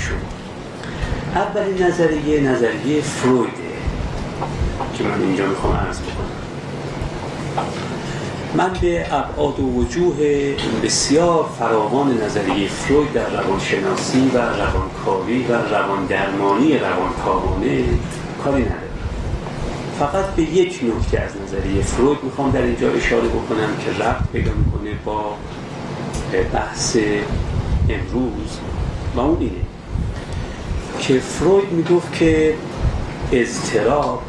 شما. اولین نظریه نظریه فرویده که من اینجا می‌خوام عرض بکنم. من به ابعاد و وجوه بسیار فراوان نظریه فروید در روانشناسی و روانکاوی و رواندرمانی روانکاوانه کاری ندارم. فقط به یک نکته از نظریه فروید می‌خوام در اینجا اشاره بکنم که ربط پیدا می‌کنه با بحث امروز و اون اینه که فروید می‌گفت که اضطراب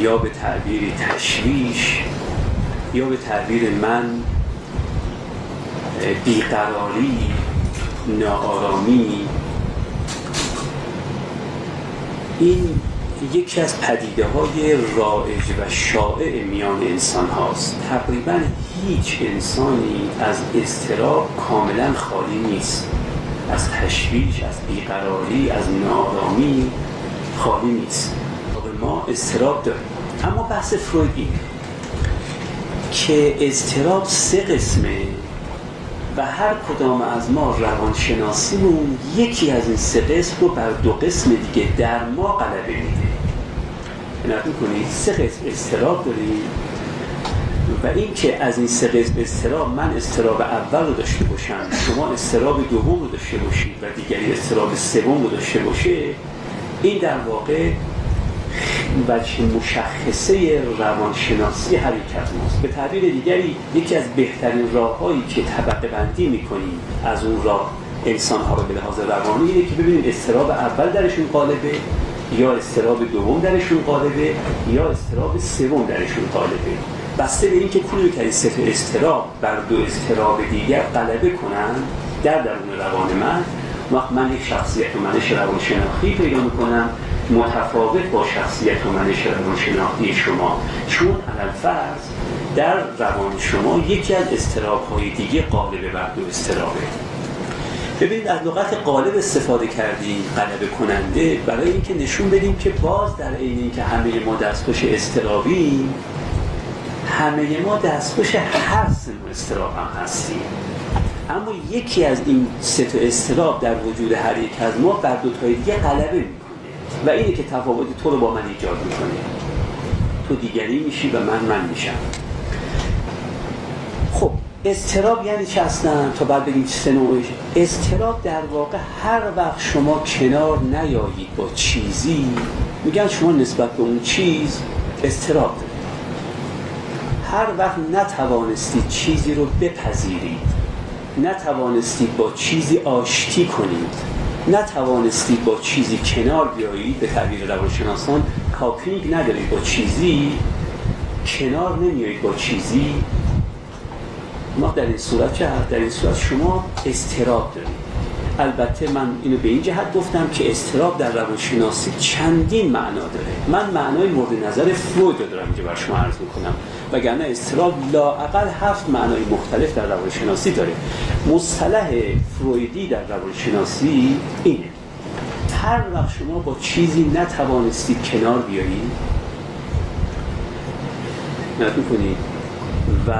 یا به تعبیری تشویش یا به تعبیر من بیقراری ناآرامی این یکی از پدیده های رائج و شائع میان انسان هاست. تقریبا هیچ انسانی از اضطراب کاملا خالی نیست. از تشویش از بیقراری از نارامی خالی نیست. ما اضطراب داریم. اما بحث فروید اینه که اضطراب سه قسمه و هر کدام از ما روانشناسیمون یکی از این سه قسم رو بر دو قسم دیگه در ما غلبه میده. نقل کنید سه قسم استراب داریم. و این که از این سه قسم استراب من استراب اول رو داشته باشم شما استراب دوم رو داشته باشید و دیگری استراب سوم رو داشته باشه این در واقع وجه مشخصه روانشناسی حرکت ماست. به تعبیر دیگری یکی از بهترین راههایی که طبقه بندی می‌کنیم از اون راه انسان ها رو به لحاظ روانی اینه که ببینیم استراب اول درشون غالبه یا استراب دوم درشون غالبه یا استراب سوم درشون غالبه. بسته به اینکه کلی که سه استراب بر دو استراب دیگر غلبه کنن در درون روان من وقت من یک شخصیت و منش روانشناختی پیدا می‌کنم متفاوت با شخصیت و منش روانشناختی شما. چون علال فرض در روان شما یکی از استراب های دیگه قالب بر دو استرابه ببینید از لغت قالب استفاده کردیم غلبه کننده برای اینکه نشون بدیم که باز در عین اینکه همه ما دستخوش استرابی همه ما دستخوش هر سن استراب هم هستیم. اما یکی از این سه تا استراب در وجود هر یک از ما بر دو تای دیگه غلبه می‌کنه. و اینه که تفاوت تو رو با من ایجاد می‌کنه. تو دیگری میشی و من من میشم. خب استراب یعنی چه اصلا؟ تا بعد بگیم سه نوعش استراب در واقع هر وقت شما کنار نیایید با چیزی میگن شما نسبت به اون چیز استراب دارید. هر وقت نتوانستید چیزی رو بپذیرید نتوانستید با چیزی آشتی کنید نتوانستید با چیزی کنار بیایید به تعبیر روانشناسان کاپینگ ندارید با چیزی کنار نمیایید با چیزی. ما در این صورت چه در این صورت شما استراب دارید. البته من اینو به این جهت گفتم که استراب در روانشناسی چندین معنا داره. من معنای مورد نظر فروید رو دارم اینجا بر شما عرض می‌کنم. وگرنه استراب لااقل هفت معنای مختلف در روانشناسی داره. مصطلح فرویدی در روانشناسی اینه. هر وقت شما با چیزی نتوانستید کنار بیایید نت کنید و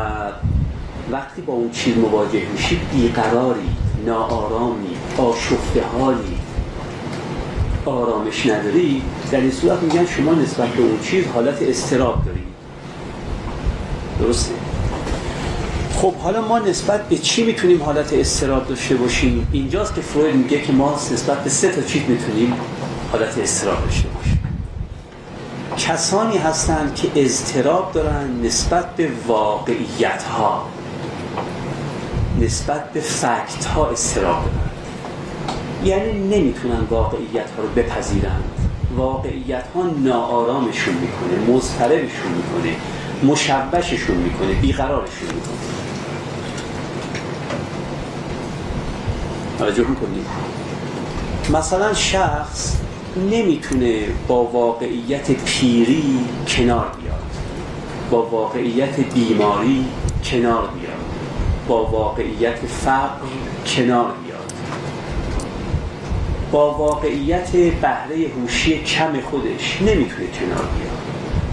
وقتی با اون چیز مواجه میشید بیقراری ناآرامی آشفته حالی آرامش نداری در این صورت میگن شما نسبت به اون چیز حالت استراب دارید. درسته. خب حالا ما نسبت به چی می‌تونیم حالت استراب داشته باشیم؟ اینجاست که فروید میگه که ما نسبت به سه تا چیز می‌تونیم حالت استراب داشته باشیم. کسانی هستند که اضطراب دارن نسبت به واقعیت ها نسبت به فکت ها استراب دارن. یعنی نمی‌تونن واقعیت ها رو بپذیرن. واقعیت ها ناآرامشون می‌کنه مضطربشون می‌کنه. مشبششون می‌کنه بیقرارشون می‌کنه. توجه می‌کنید؟ مثلا شخص نمی‌تونه با واقعیت پیری کنار بیاد. با واقعیت بیماری کنار بیاد. با واقعیت فقر کنار بیاد. با واقعیت بهره هوشی کم خودش نمی‌تونه کنار بیاد.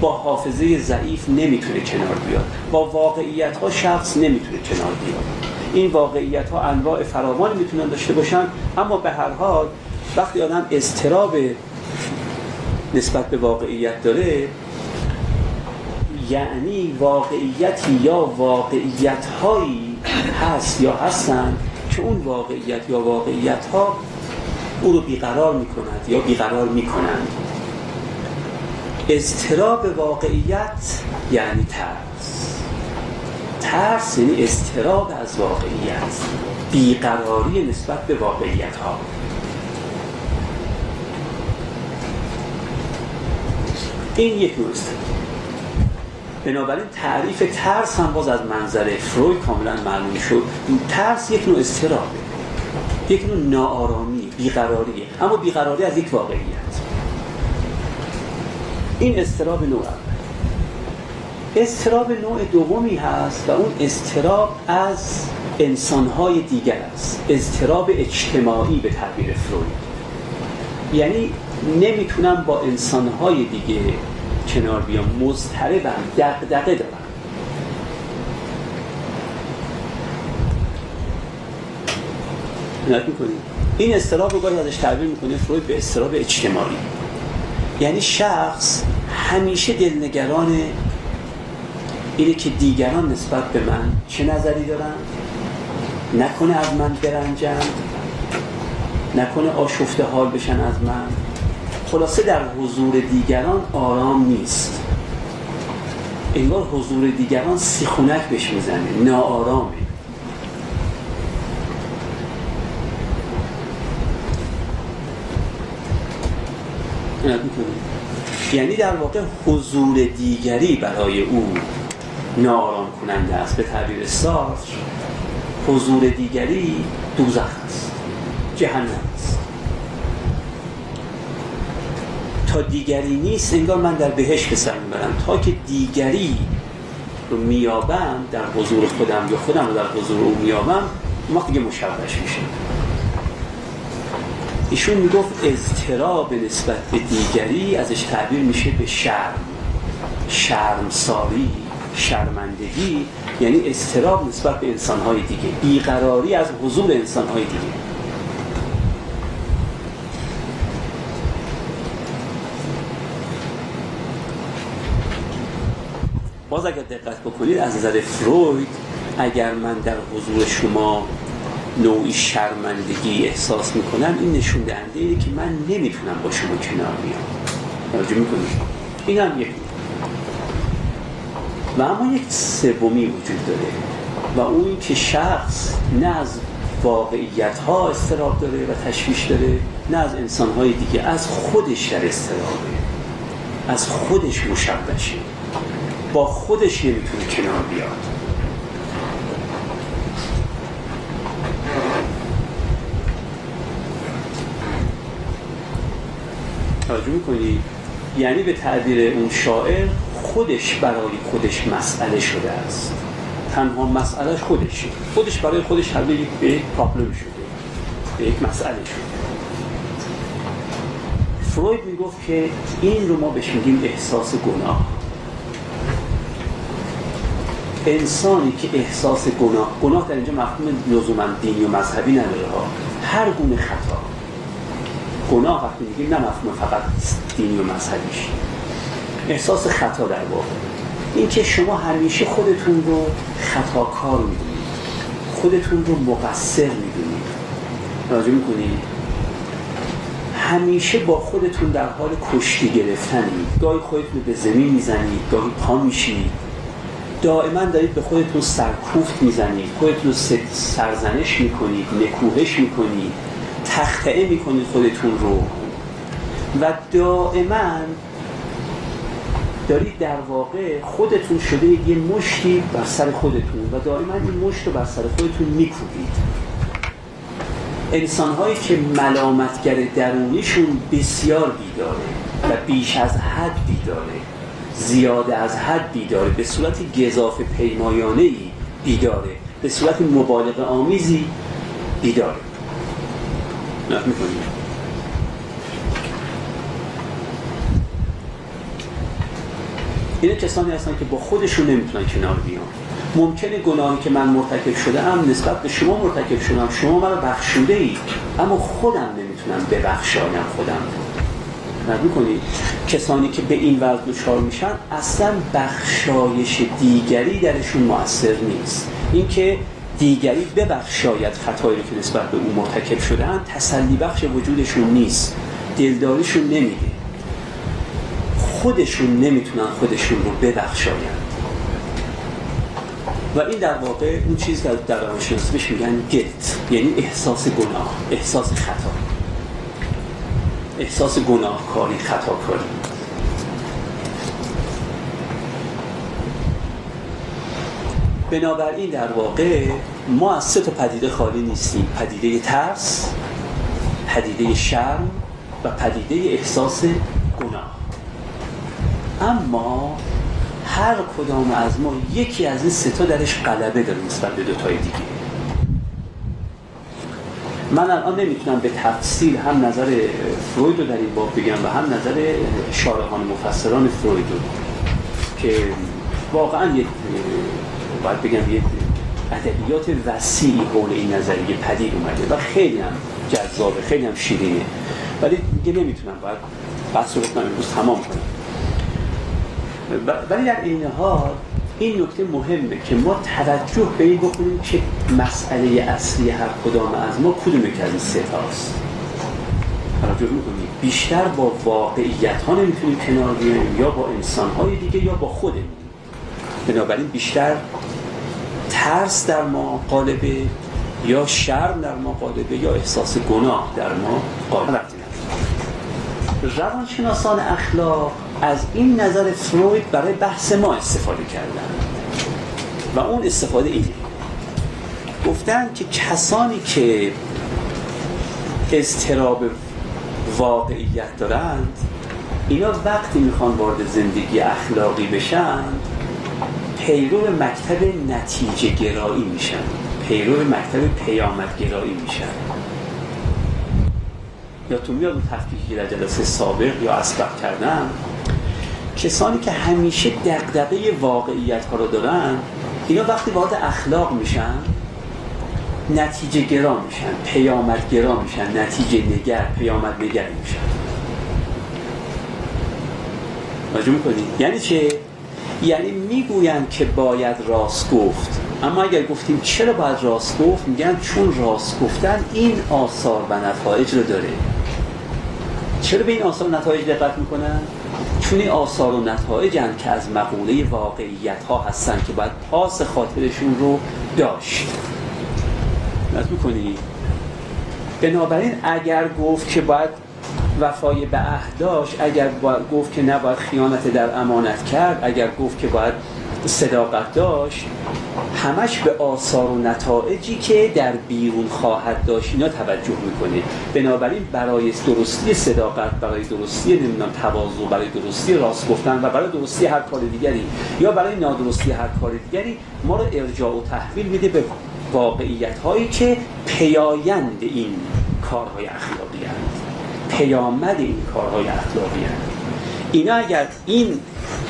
با حافظه ضعیف نمی‌تونه کنار بیاد. با واقعیت ها شخص نمی‌تونه کنار بیاد. این واقعیت ها انواع فراوان می‌تونن داشته باشن اما به هر حال وقتی آدم استراب نسبت به واقعیت داره یعنی واقعیتی یا واقعیت هایی هست یا هستند که اون واقعیت یا واقعیت ها او رو بیقرار می کند یا بیقرار می استراب واقعیت یعنی ترس. ترس یعنی استراب از واقعیت. بیقراری نسبت به واقعیت ها این یک نوع بنابراین تعریف ترس هم باز از منظر فروید کاملا معلوم شد. ترس یک نوع استرابه یک نوع ناآرامی بیقراریه اما بیقراری از یک واقعیت. این استراب نوع اول. استراب نوع دومی هست و اون استراب از انسانهای دیگر است. استراب اجتماعی به تعبیر فروید. یعنی نمی‌تونم با انسانهای دیگه کنار بیام. مضطربم دقدقه دارم. این استراب رو گاهی ازش تعبیر می‌کنه فروید به استراب اجتماعی. یعنی شخص همیشه دلنگران اینه که دیگران نسبت به من چه نظری دارن؟ نکنه از من برنجن نکنه آشفته حال بشن از من. خلاصه در حضور دیگران آرام نیست. انگار حضور دیگران سیخونک بهش می‌زنه ناآرامه یعنی در واقع حضور دیگری برای او ناآرام کننده است. به تعبیر سارتر حضور دیگری دوزخ است. جهنم است. تا دیگری نیست انگار من در بهش به سر می‌برم. تا که دیگری رو میابم در حضور خودم یا خودم رو در حضور او میابم ما دیگه مشوش میشه ایشون می‌گفت اضطراب نسبت به دیگری ازش تعبیر میشه به شرم. شرمساری شرمندگی یعنی استراب نسبت به انسانهای دیگه. بیقراری از حضور انسانهای دیگه. باز اگر دقت بکنید از نظر فروید اگر من در حضور شما نوعی شرمندگی احساس می‌کنم این نشون دهنده اینه که من نمی‌تونم با شما کنار بیام. توجه می‌کنید؟ این هم یک و اما یک سومی وجود داره. و اون که شخص نه از واقعیت ها استراب داره و تشویش داره نه از انسان های دیگه از خودش در استرابه از خودش مشبشه با خودش نمی‌تونه کنار بیاد. توجه می‌کنی؟ یعنی به تعبیر اون شاعر خودش برای خودش مسئله شده است. تنها مسئله خودشه. خودش برای خودش حل به یک پرابلم شده. به یک مسئله شده. فروید می‌گفت که این رو ما بهش میگیم احساس گناه. انسانی که احساس گناه گناه در اینجا مفهوم لزوما دینی و مذهبی نداره ها. هر گونه خطا. گناه وقتی میگیم نه مفهوم فقط دینی و مذهبیش. احساس خطا در واقع. این که شما همیشه خودتون رو خطاکار می‌دونید. خودتون رو مقصر می‌دونید. راجع می‌کنید همیشه با خودتون در حال کشتی گرفتنید گاهی خودتون به زمین می‌زنید گاهی پا میشید دائما دارید به خودتون سرکوفت می‌زنید. خودتون سرزنش می‌کنید نکوهش می‌کنید. تختعه می‌کنید خودتون رو. و دائما دارید در واقع خودتون شده یه مشتی بر سر خودتون و دائما این مشت رو بر سر خودتون میکوبید. انسانهایی که ملامتگر درونیشون بسیار بیداره و بیش از حد بیداره زیاده از حد بیداره به صورت گذاف پیمایانه ای بیداره به صورت مبالغ آمیزی بیداره. نه می‌کنیم. کسانی هستن که با خودشون نمی‌تونن کنار بیان. ممکنه گناهی که من مرتکب شده ام نسبت به شما مرتکب شدم شما مرا بخشوده اید. اما خودم نمی‌تونم ببخشایم خودم. رو کنید کسانی که به این وضع دچار میشن اصلا بخشایش دیگری درشون موثر نیست. اینکه دیگری ببخشاید خطایی که نسبت به او مرتکب شدن تسلی بخش وجودشون نیست. دلداریشون نمیده خودشون نمی‌تونن خودشون رو ببخشاید و این در واقع اون چیز که در روانشناسی بهش میگن گلت یعنی احساس گناه احساس خطا. احساس گناهکاری خطاکاری. بنابراین در واقع ما از سه تا پدیده خالی نیستیم. پدیده ترس پدیده شرم و پدیده احساس گناه. اما هر کدام از ما یکی از این ستا درش غلبه داره نسبت به دوتای دیگه. من الان نمی‌تونم به تفصیل هم نظر فروید رو در این باب بگم و هم نظر شارحان مفسران فروید رو که واقعا یک باید بگم یک ادبیات وسیعی حول این نظریه پدید اومده و خیلی هم جذابه خیلی هم شیرینه. ولی دیگه نمی‌تونم باید بحث رو امروز تمام کنم. ولی در این حال این نکته مهمه که ما توجه به این بکنیم که مسئله اصلی هر کدام از ما کدوم که از این ستاست توجه می‌کنیم بیشتر با واقعیت ها نمی‌تونیم کنار یا با انسان های دیگه یا با خودمون. بنابراین بیشتر ترس در ما قالبه یا شرم در ما قالبه یا احساس گناه در ما قالبه روانشناسان اخلاق از این نظر فروید برای بحث ما استفاده کردن. و اون استفاده اینه. گفتن که کسانی که اضطراب واقعیت دارند اینا وقتی می‌خوان وارد زندگی اخلاقی بشن پیرو مکتب نتیجه گرایی میشن. پیرو مکتب پیامد گرایی میشن. یا تو میاد اون تفکیکی در جلسه سابق یا اسبق کردن؟ کسانی که همیشه دقدقه واقعیت ها رو دارن اینا وقتی وارد اخلاق میشن نتیجه گرا میشن پیامد گرا میشن نتیجه نگر پیامد نگر میشن. مجموع کنید یعنی چه؟ یعنی می‌گویند که باید راست گفت اما اگر گفتیم چرا باید راست گفت میگن چون راست گفتن این آثار و نتایج رو داره چرا به این آثار و نتایج دقت می‌کنن؟ چون این آثار و نتایج که از مقوله واقعیت ها هستن که باید پاس خاطرشون رو داشت نت می‌کنی؟ بنابراین اگر گفت که باید وفای به داشت اگر گفت که نباید خیانت در امانت کرد اگر گفت که باید صداقت داشت همش به آثار و نتایجی که در بیرون خواهد داشت اینا توجه می‌کنه. بنابراین برای درستی صداقت برای درستی نمی‌دونم تواضع برای درستی راست گفتن و برای درستی هر کار دیگری یا برای نادرستی هر کار دیگری ما رو ارجاع و تحویل میده به واقعیت هایی که پیایند این کارهای اخلاقی هست. پیامد این کارهای اخلاقی هست. اینا اگر این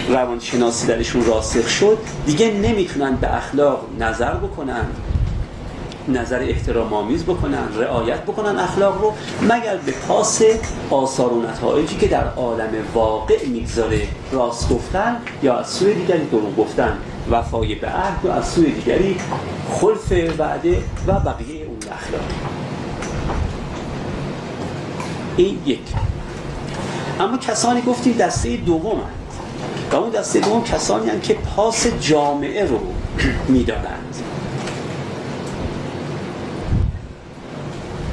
روانشناسی درشون راسخ شد دیگه نمی‌تونن به اخلاق نظر بکنن نظر احترام آمیز بکنن رعایت بکنن اخلاق رو مگر به پاس آثار و نتایجی که در عالم واقع می‌گذاره راست گفتن یا از سوی دیگری دروغ گفتن. وفای به عهد و از سوی دیگری خلف وعده و بقیه اون اخلاق. یک. اما کسانی گفتیم دسته دوم و اون دسته دوم کسانی هم که پاس جامعه رو می‌دادند.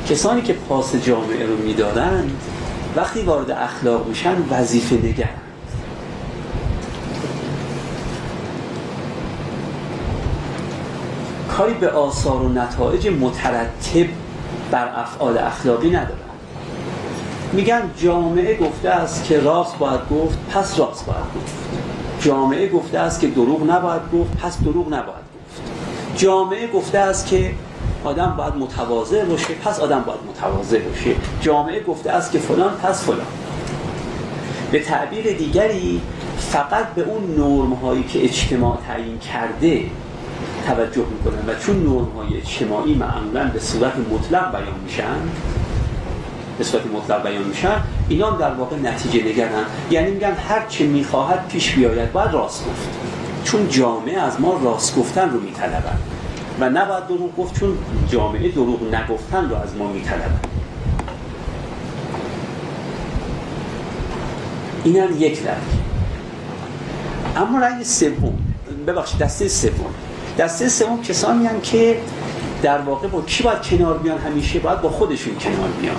کسانی که پاس جامعه رو می‌دادند وقتی وارد اخلاق میشن وظیفه نگرند کاری به آثار و نتایج مترتب بر افعال اخلاقی ندارن. میگن جامعه گفته است که راست باید گفت پس راست باید گفت. جامعه گفته است که دروغ نباید گفت پس دروغ نباید گفت. جامعه گفته است که آدم باید متواضع باشه پس آدم باید متواضع باشه. جامعه گفته است که فلان پس فلان. به تعبیر دیگری فقط به اون نرم هایی که اجتماع تعیین کرده توجه می‌کنن و چون نورهای اجتماعی معمولا به صورت مطلق بیان میشن صورت مطلق بیان میشن اینا در واقع نتیجه نگرن یعنی میگن هر چه می‌خواهد پیش بیاید باید راست گفت. چون جامعه از ما راست گفتن رو میطلبن. و نباید دروغ گفت چون جامعه دروغ نگفتن رو از ما میطلبن. این هم یک درک اما رنگ سوم. ببخشید دسته سوم. دسته سوم کسانی هم که در واقع با کی باید کنار بیان؟ همیشه باید با خودشون کنار بیان.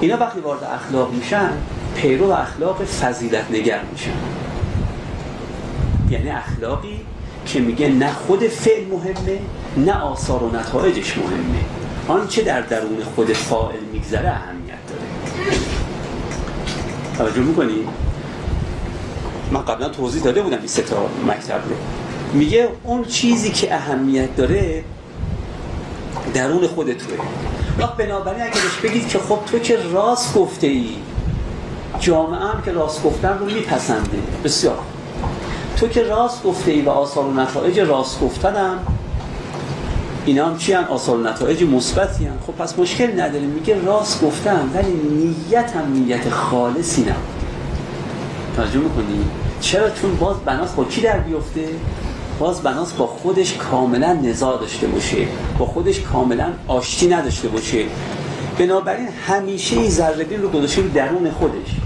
اینا وقتی وارد اخلاق میشن پیرو اخلاق فضیلت نگر میشن. یعنی اخلاقی که میگه نه خود فعل مهمه نه آثار و نتایجش مهمه. آنچه در درون خود فاعل میگذره اهمیت داره. توجه می‌کنی؟ من قبلا توضیح داده بودم این سه تا مکتب رو. میگه اون چیزی که اهمیت داره درون خود توه. وقت بنابراین اگه بهش بگید که خب تو که راست گفته ای جامعه هم که راست گفتن رو میپسنده بسیار تو که راست گفته ای و آثار و نتایج راست گفتنم اینا هم چی هن؟ آثار و نتایج مثبتی هن. خب پس مشکل نداره میگه راست گفتم ولی نیت هم نیت خالصی نبود توجه می‌کنی؟ چرا چون باز بناس با کی در بیفته؟ باز بناس با خودش کاملا نزاع داشته باشه. با خودش کاملا آشتی نداشته باشه. بنابراین همیشه این ذره رو گذاشته درون خودش.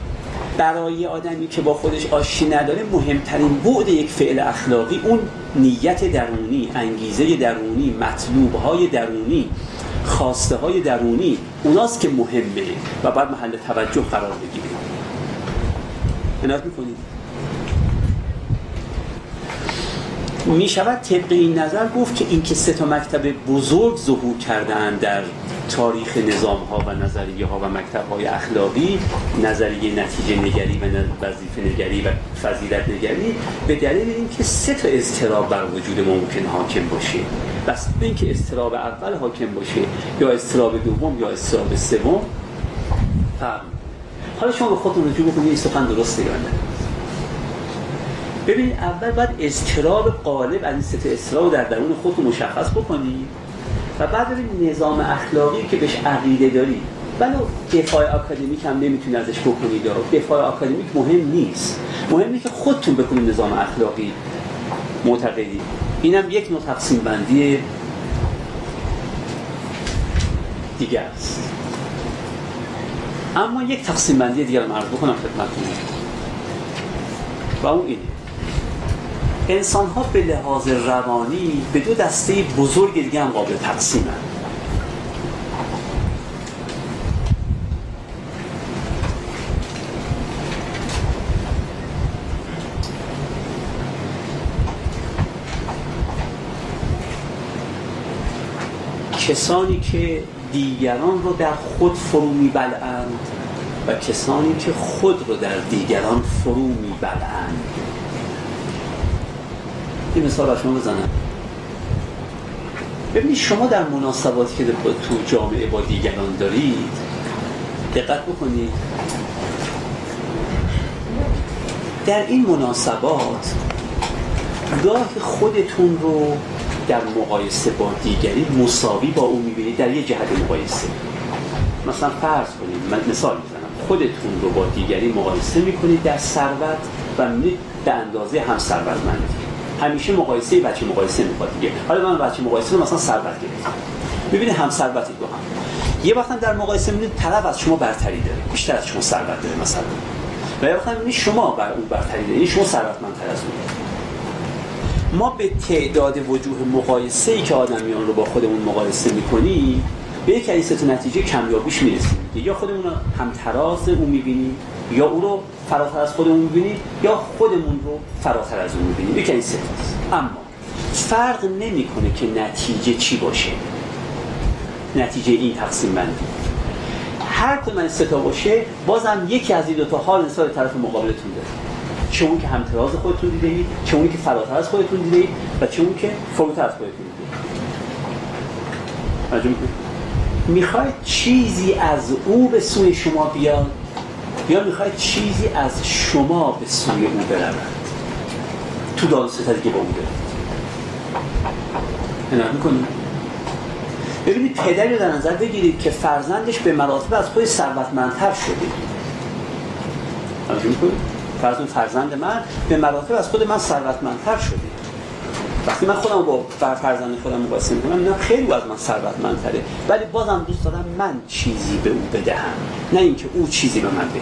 برای آدمی که با خودش آشتی نداره مهمترین بعد یک فعل اخلاقی اون نیت درونی انگیزه درونی مطلوب های درونی خواسته های درونی اوناست که مهمه و بعد محل توجه قرار بگیره. عنایت می‌کنید می شود طبق این نظر گفت که این که سه تا مکتب بزرگ ظهور کردن در تاریخ نظام ها و نظریه ها و مکتب های اخلاقی نظریه نتیجه نگری و وظیفه نگری و فضیلت نگری به دلیل اینکه سه تا اضطراب بر وجود ممکن حاکم باشه. بس اینکه اضطراب اول حاکم باشه یا اضطراب دوم یا اضطراب سوم فرق حالا شما به خودتون رجوع بکنید این سخن درسته یا نه؟ ببینید اول باید استراب قالب از این سه استراب در درون خودتون مشخص بکنید و بعد ببین نظام اخلاقی که بهش عقیده داری. ولو دفاع اکادمیک هم نمی‌تونی ازش بکنید دفاع اکادمیک مهم نیست. مهمه که خودتون بکنید نظام اخلاقی. معتقدی. اینم یک نوع تقسیم بندی دیگر است. اما یک تقسیم بندی دیگر رو عرض بکنم خدمتتون. و اون اینه. انسان ها به لحاظ روانی به دو دسته بزرگ دیگه هم قابل تقسیمن کسانی که دیگران رو در خود فرو میبلند و کسانی که خود رو در دیگران فرو میبلند این مثال شما بزنم. ببینید شما در مناسباتی که تو جامعه با دیگران دارید دقت بکنید. در این مناسبات گاه خودتون رو در مقایسه با دیگری مساوی با اون می‌بینید در یه جهت مقایسه. مثلا فرض کنید من مثال می‌زنم. خودتون رو با دیگری مقایسه می‌کنید در ثروت و به اندازه هم ثروتمندی. همیشه مقایسه بچه مقایسه می‌خواد دیگه. حالا من بچه مقایسه رو مثلا ثروت گرفتم. ببینید هم ثروتی دو هم. یه وقتا در مقایسه می‌بینید طرف از شما برتری داره. بیشتر از شما ثروت داره مثلا. و یه وقتا می‌بینید شما بر اون برتری داره. شما ثروتمندتر از اون. ما به تعداد وجوه مقایسه ای که آدمیان رو با خودمون مقایسه می‌کنیم به یک از نتیجه کمیابیش می‌رسیم. یا خودمون رو همتراز اون می‌بینیم یا او رو فراتر از خودمون می‌بینیم یا خودمون رو فراتر از اون می‌بینیم یکی این اما فرق نمی‌کنه که نتیجه چی باشه. نتیجه این تقسیم بندی. هر کدوم این ستا باشه بازم یکی از این دو تا حال نسبت طرف مقابلتون داره. چه اون که همتراز خودتون دیده اید چه که فراتر از خودتون دیده اید و چه اون که فروتر از خودتون دیده می‌خواید چیزی از او به سوی شما بیاد یا می‌خواید چیزی از شما به سوی او برود تو داد ستدی که با او عنایت می‌کنید ببینید پدری رو در نظر بگیرید که فرزندش به مراتب از خود ثروتمندتر شده. فرزند فرزند من به مراتب از خود من ثروتمندتر شده. وقتی من خودم با فرزند خودم مقایسه می‌کنم نه خیلی از من ثروتمندتره. ولی بازم دوست دارم من چیزی به او بدهم نه اینکه او چیزی به من بده.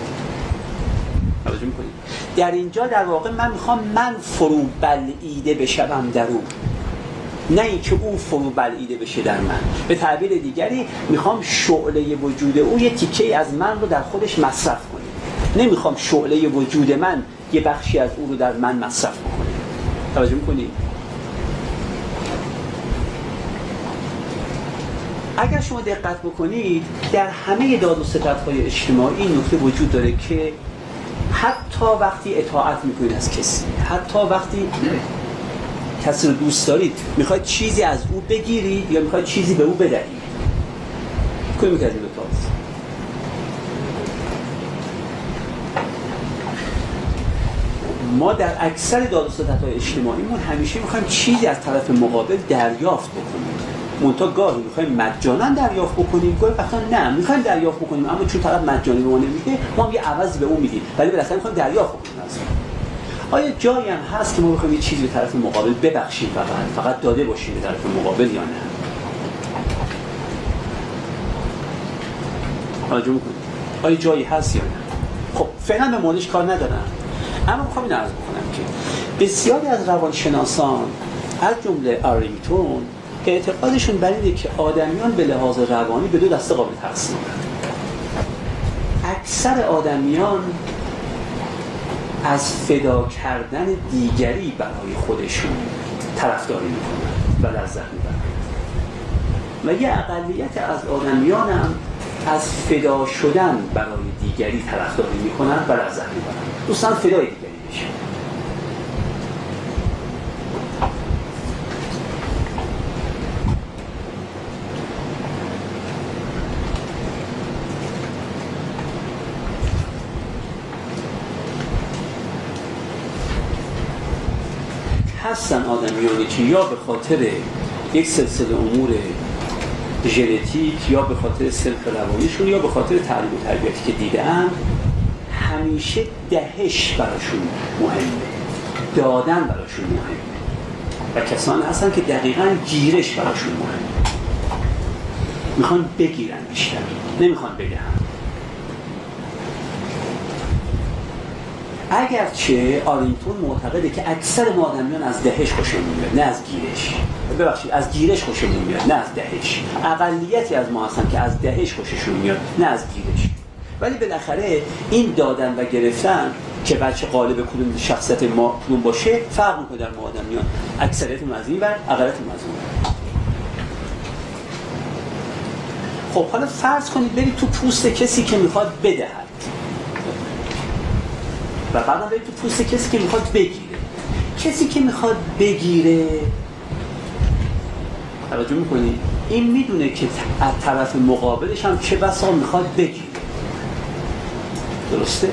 توجه می‌کنید در اینجا در واقع من می‌خوام من فرو بلعیده بشوم در او. نه اینکه او فرو بلعیده بشه در من. به تعبیر دیگری می‌خوام شعله وجود او یه تیکه از من رو در خودش مصرف کنه نمی‌خوام شعله وجود من یه بخشی از او رو در من مصرف بکنه. توجه می‌کنید اگر شما دقت بکنید در همه داد و های اجتماعی نکته وجود داره که حتی وقتی اطاعت می‌کنید از کسی حتی وقتی کسی رو دوست دارید می‌خواید چیزی از او بگیرید یا می‌خواید چیزی به او بدهید؟ کنید از این دو ما در اکثر داد و های اجتماعی ما همیشه می‌خوایم چیزی از طرف مقابل دریافت بکنیم. منتها گاهی می‌خوایم مجانا دریافت بکنیم گاهی وقتا نه می‌خوایم دریافت بکنیم اما چون طرف مجانی به ما نمیده ما هم یه عوضی به اون میدیم. ولی بالاخره می‌خوایم دریافت بکنیم از آیا جایی هم هست که ما بخوایم یه چیزی به طرف مقابل ببخشیم فقط؟ فقط داده باشیم به طرف مقابل یا نه؟ توجه می‌کنید آیا جایی هست یا نه؟ خب فعلا به موردش کار ندارم. اما می‌خوام این عرض بکنم که بسیاری از روانشناسان از جمله آرینگتون اعتقادشون بر اینه که آدمیان به لحاظ روانی به دو دسته قابل تقسیم اکثر آدمیان از فدا کردن دیگری برای خودشون طرفداری می‌کنن و لذت می‌برن. و یه اقلیت از آدمیان هم از فدا شدن برای دیگری طرفداری می‌کنن و لذت می‌برن. دوستان فدای دیگری بشن هستن آدمیانی که یا به خاطر یک سلسله امور ژنتیک یا به خاطر سلف روانیشون یا به خاطر تعلیم و تربیتی که دیدن همیشه دهش براشون مهمه. دادن براشون مهمه. و کسانی هستن که دقیقا گیرش براشون مهمه. می‌خوان بگیرن بیشتر. نمی‌خوان بدهن. اگرچه آرینتون معتقده که اکثر ما آدمیان از دهش خوشمون میاد نه از گیرش. ببخشید از گیرش خوشمون میاد نه از دهش. اقلیتی از ما هستن که از دهش خوششون میاد نه از گیرش. ولی بالاخره این دادن و گرفتن که بچه قالب کدوم شخصیت ما کدوم باشه فرق می‌کنه در ما آدمیان. اکثریت از این و اقلیت از اون خب حالا فرض کنید برید تو پوست کسی که می‌خواد بدهد. و بعدا برید تو پوست کسی که می‌خواد بگیره. کسی که می‌خواد بگیره. توجه می‌کنی؟ این می‌دونه که از طرف مقابلش هم چه بسا می‌خواد بگیره. درسته؟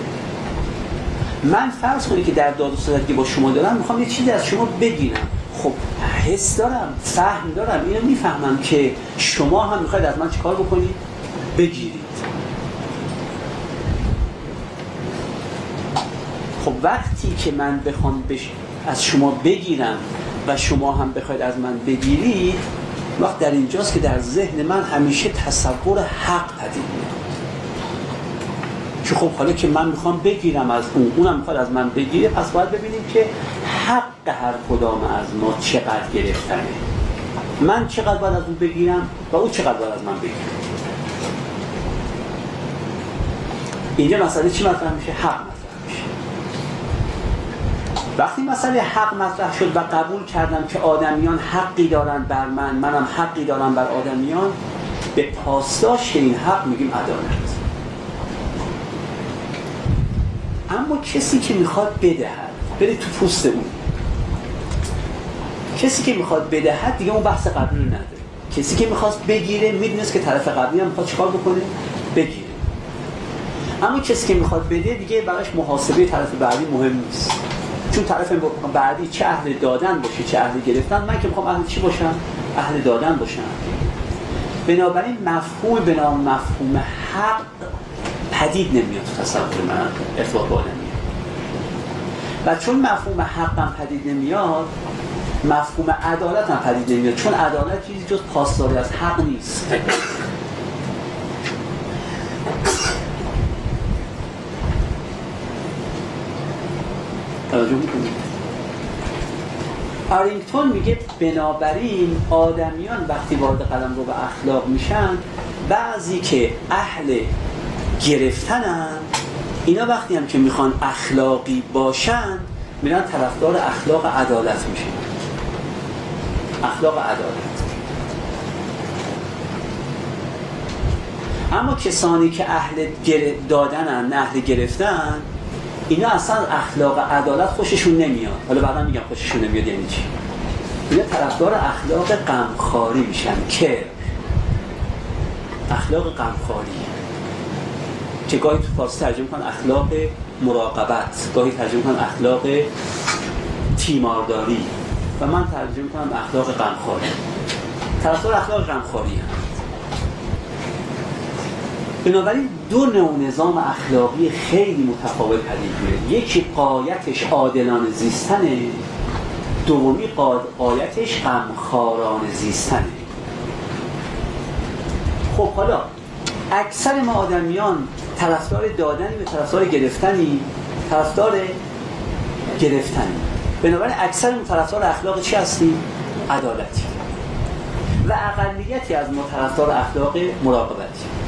من فرض کنی که در داد و که با شما دارم می‌خوام یه چیزی از شما بگیرم. خب حس دارم فهم دارم اینو می‌فهمم که شما هم می‌خواید از من چیکار بکنید؟ بگیرید خب وقتی که من بخوام بش... از شما بگیرم و شما هم بخواید از من بگیرید وقت در اینجاست که در ذهن من همیشه تصور حق پدید میاد که خب حالا که من می‌خوام بگیرم از اون اونم می‌خواد از من بگیره پس باید ببینیم که حق هر کدام از ما چقدر گرفتنه. من چقدر باید از اون بگیرم و او چقدر باید از من بگیره. اینجا مسئله چی مطرح میشه؟ حق وقتی مسئله حق مطرح شد و قبول کردم که آدمیان حقی دارن بر من منم حقی دارم بر آدمیان به پاسداشت این حق میگیم عدالت. اما کسی که می‌خواد بدهد بره تو پوست اون کسی که می‌خواد بدهد دیگه اون بحث رو نداره. کسی که می‌خواد بگیره می‌دونست که طرف قبلی هم می‌خواد چیکار بکنه؟ بگیره. اما کسی که می‌خواد بده دیگه براش محاسبه طرف بعدی مهم نیست. چون طرف بعدی چه اهل دادن باشه چه اهل گرفتن من که می‌خوام اهل چی باشم؟ اهل دادن باشم. بنابراین مفهوم به نام مفهوم حق پدید نمیاد تصور من ارتباط با و چون مفهوم حق هم پدید نمیاد مفهوم عدالت هم پدید نمیاد. چون عدالت چیزی جز پاسداری از حق نیست. توجه آرینگتون میگه بنابراین آدمیان وقتی وارد قلم رو به اخلاق میشن بعضی که اهل گرفتنن اینا وقتی هم که می‌خوان اخلاقی باشن میرن طرفدار اخلاق عدالت میشن. اخلاق عدالت. اما کسانی که اهل دادنن نه اهل گرفتن اینا اصلا اخلاق عدالت خوششون نمیاد. حالا بعدا میگم خوششون نمیاد یعنی چی؟ اینا طرفدار اخلاق غمخواری میشن که اخلاق غمخواری. که گاهی تو فارسی ترجمه کن اخلاق مراقبت گاهی ترجمه کن اخلاق تیمارداری. و من ترجمه کنم اخلاق غمخواری. طرفدار اخلاق غمخواری هم بنابراین دو نوع نظام اخلاقی خیلی متفاوت پدید میاد یکی قایتش عادلانه زیستنه دومی قایتش غمخوارانه زیستنه. خب حالا اکثر ما آدمیان طرفدار دادنی به طرفدار گرفتنی طرفدار گرفتنی. بنابراین اکثر طرفدار اخلاق چی هستیم؟ عدالتی. و اقلیتی از ما طرفدار اخلاق مراقبتی.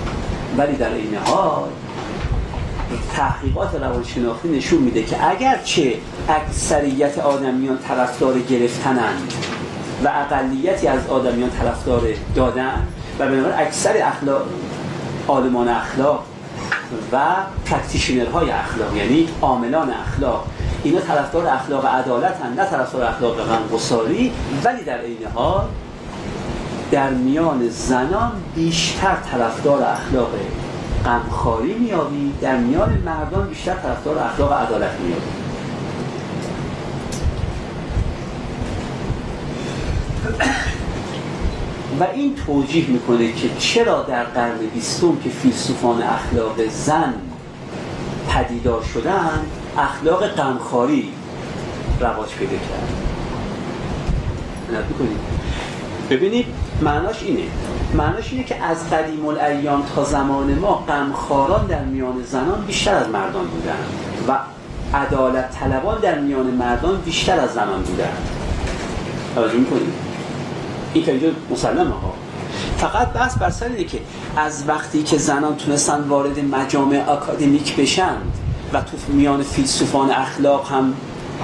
ولی در این حال تحقیقات روانشناختی نشون میده که اگرچه اکثریت آدمیان طرفدار گرفتنند و اقلیتی از آدمیان طرفدار دادن و بنابراین اکثر اخلاق عالمان اخلاق و practitioner های اخلاق یعنی عاملان اخلاق اینا طرفدار اخلاق عدالت هم نه طرفدار اخلاق غمگساری ولی در عین حال در میان زنان بیشتر طرفدار اخلاق غمخواری میابی در میان مردان بیشتر طرفدار اخلاق عدالت میابی و این توجیه می‌کنه که چرا در قرن بیستم که فیلسوفان اخلاق زن پدیدار شدن اخلاق غمخواری رواج پیدا کرد. ببینید معناش اینه. معناش اینه که از قدیم الایام تا زمان ما غمخواران در میان زنان بیشتر از مردان بودن و عدالت طلبان در میان مردان بیشتر از زنان بودن توجه می‌کنید این که اینجا مسلمه ها فقط بحث بر سر اینه که از وقتی که زنان تونستن وارد مجامع اکادمیک بشن و تو میان فیلسوفان اخلاق هم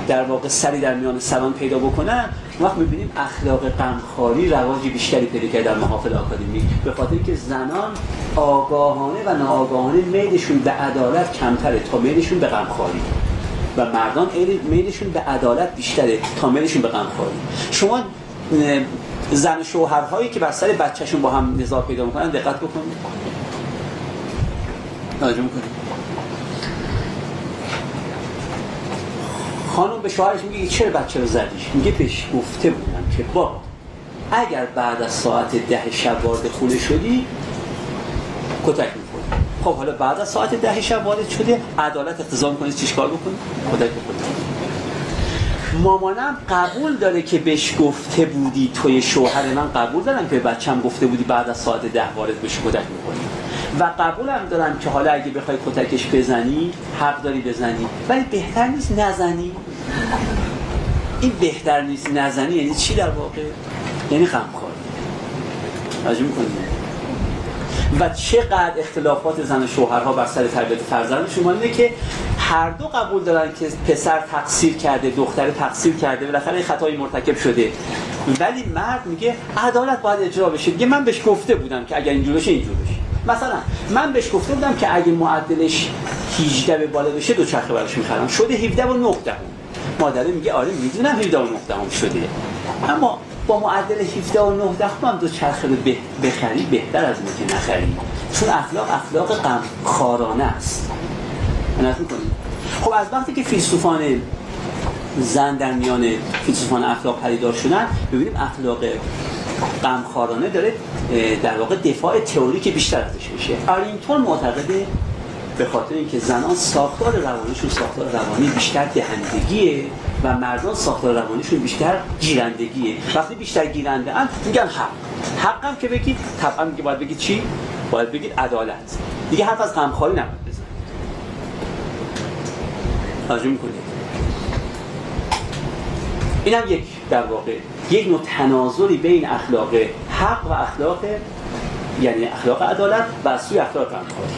در واقع سری در میان سران پیدا بکنن وقت می‌بینیم اخلاق غمخواری رواجی بیشتری پیدا کرده در محافل آکادمی به خاطر که زنان آگاهانه و ناآگاهانه میلشون به عدالت کمتره تا میلشون به غمخواری. و مردان میلشون به عدالت بیشتره تا میلشون به غمخواری. شما زن شوهرهایی که بر سر بچهشون با هم نزاع پیدا می‌کنن دقت بکنید. توجه می‌کنید. خانم به شوهرش میگه چرا بچه رو زدیش؟ میگه بهش گفته بودم که با اگر بعد از ساعت ده شب وارد خونه شدی کتک می‌کنی خب حالا بعد از ساعت ده شب وارد شده عدالت اقتضا می‌کنی چیش کار بکنی؟ کتک بکنی مامانم قبول داره که بهش گفته بودی توی شوهر من قبول دارم که بچم گفته بودی بعد از ساعت ده وارد بهش کتک می‌کنی و قبولم دارم که حالا اگه بخوای کتکش بزنی حق داری بزنی. ولی بهتر نیست نزنی. این بهتر نیست نزنی یعنی چی در واقع؟ یعنی غمخواری. راجع می‌کنید و چقدر اختلافات زن شوهرها بر سر تربیت فرزند شما اینه که هر دو قبول دارن که پسر تقصیر کرده دختر تقصیر کرده بالاخره این خطایی مرتکب شده. ولی مرد میگه عدالت باید اجرا بشه. میگه من بهش گفته بودم که اگر اینجور بشه اینجور بشه. مثلا من بهش گفته بودم که اگه معدلش 18 به بالا بشه دو چرخه براش می‌خرم. شده 17 و 9 دهم. مادره میگه آره می‌دونم 17 و 9 دهم شده. اما با معدل 17 و 9 دهم هم دو چرخه رو بخری بهتر از اینه که نخری. چون اخلاق اخلاق غم خارانه است. خب از وقتی که فیلسوفان زن در میان فیلسوفان اخلاق پدیدار شدن ببینیم اخلاق غمخوارانه داره در واقع دفاع تئوریک بیشتر ازش میشه. آرینگتون معتقده به خاطر اینکه زنان ساختار روانیشون ساختار روانی بیشتر دهندگیه و مردان ساختار روانیشون بیشتر گیرندگیه. وقتی بیشتر گیرنده اند میگن حق. حق هم که بگید طبعا میگه باید بگید چی؟ باید بگید عدالت. دیگه حرف از غمخواری نباید بزنید توجه می‌کنید؟ این هم یک در واقع یک نوع تناظری بین اخلاق حق و اخلاق یعنی اخلاق عدالت و سوی اخلاق غمخواری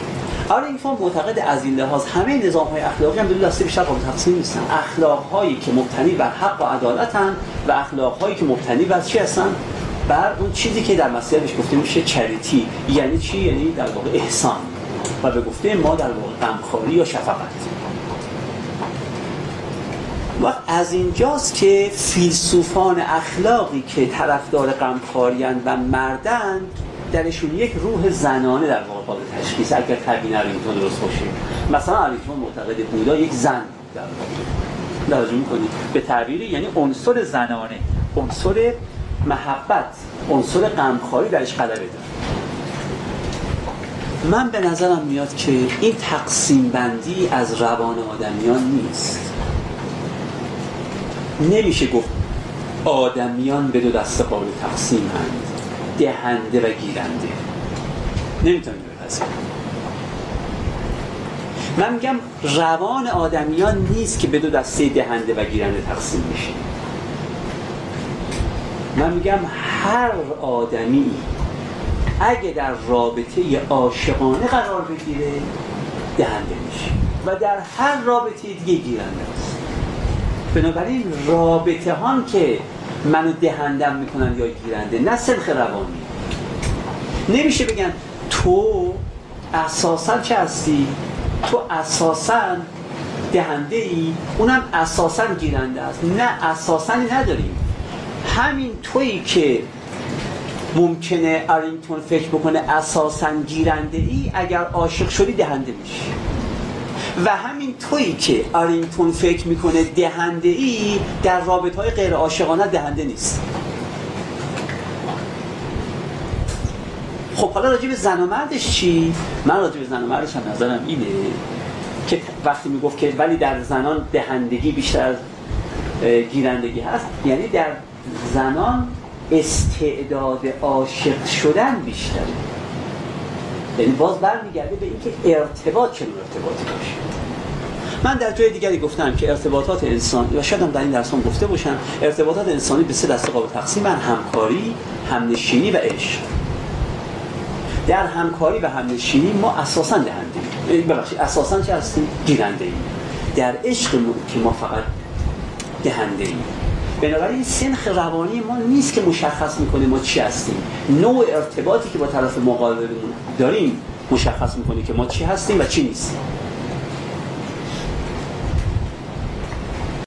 آره این فرم معتقد از این لحاظ همه نظام های اخلاقی هم دو دسته بیشتر قابل تقسیم نیستن. اخلاق هایی که مبتنی بر حق و عدالت هن و اخلاق هایی که مبتنی بر چی هستن؟ بر اون چیزی که در مسیح بهش گفته میشه چریتی. یعنی چی؟ یعنی در واقع احسان. و به گفته ما در واقع غمخواری یا شفقت. وقت از اینجاست که فیلسوفان اخلاقی که طرفدار غمخواریان و مردند درشون یک روح زنانه در واقع قابل تشخیص. اگر تعبیر ارینگتون درست باشه. مثلا ارینگتون معتقد بودا یک زن در واقع. توجه به تعبیری یعنی عنصر زنانه. عنصر محبت. عنصر غمخواری درش غلبه داره من به نظرم میاد که این تقسیم بندی از روان آدمیان نیست. نمیشه گفت آدمیان به دو دسته قابل تقسیم هند دهنده و گیرنده. نمی‌تونم بپذیرم. من میگم روان آدمیان نیست که به دو دسته دهنده و گیرنده تقسیم میشه من میگم هر آدمی اگه در رابطه عاشقانه قرار بگیره دهنده میشه. و در هر رابطه دیگه گیرنده است. بنابراین رابطه هان که منو دهندم می‌کنن یا گیرنده نه سلخ روانی. نمیشه بگن تو اساسا چه هستی؟ تو اساسا دهنده ای اونم اساسا گیرنده است. نه اساسا نداریم. همین تویی که ممکنه ارینگتون فکر بکنه اساسا گیرنده ای اگر عاشق شدی دهنده میشی. و همین تویی که آرینگتون فکر می‌کنه دهنده ای در رابط های غیر عاشقانه دهنده نیست خب حالا راجع به زن و مردش چی؟ من راجع به زن و مردش هم نظرم اینه که وقتی می‌گفت که ولی در زنان دهندگی بیشتر از گیرندگی هست یعنی در زنان استعداد عاشق شدن بیشتره یعنی باز برمیگرده به اینکه ارتباط چنون ارتباطی باشه. من در جای دیگری گفتم که ارتباطات انسانی و شاید هم در این درس هم گفته باشم ارتباطات انسانی به سه دسته قابل تقسیم همکاری همنشینی و عشق. در همکاری و همنشینی ما اساسا دهنده ببخشید اساسا چه هستیم؟ گیرنده ایم در عشق که ما فقط دهنده ایم بنابراین سنخ روانی ما نیست که مشخص می‌کنه ما چی هستیم. نوع ارتباطی که با طرف مقابلمون داریم مشخص می‌کنه که ما چی هستیم و چی نیستیم.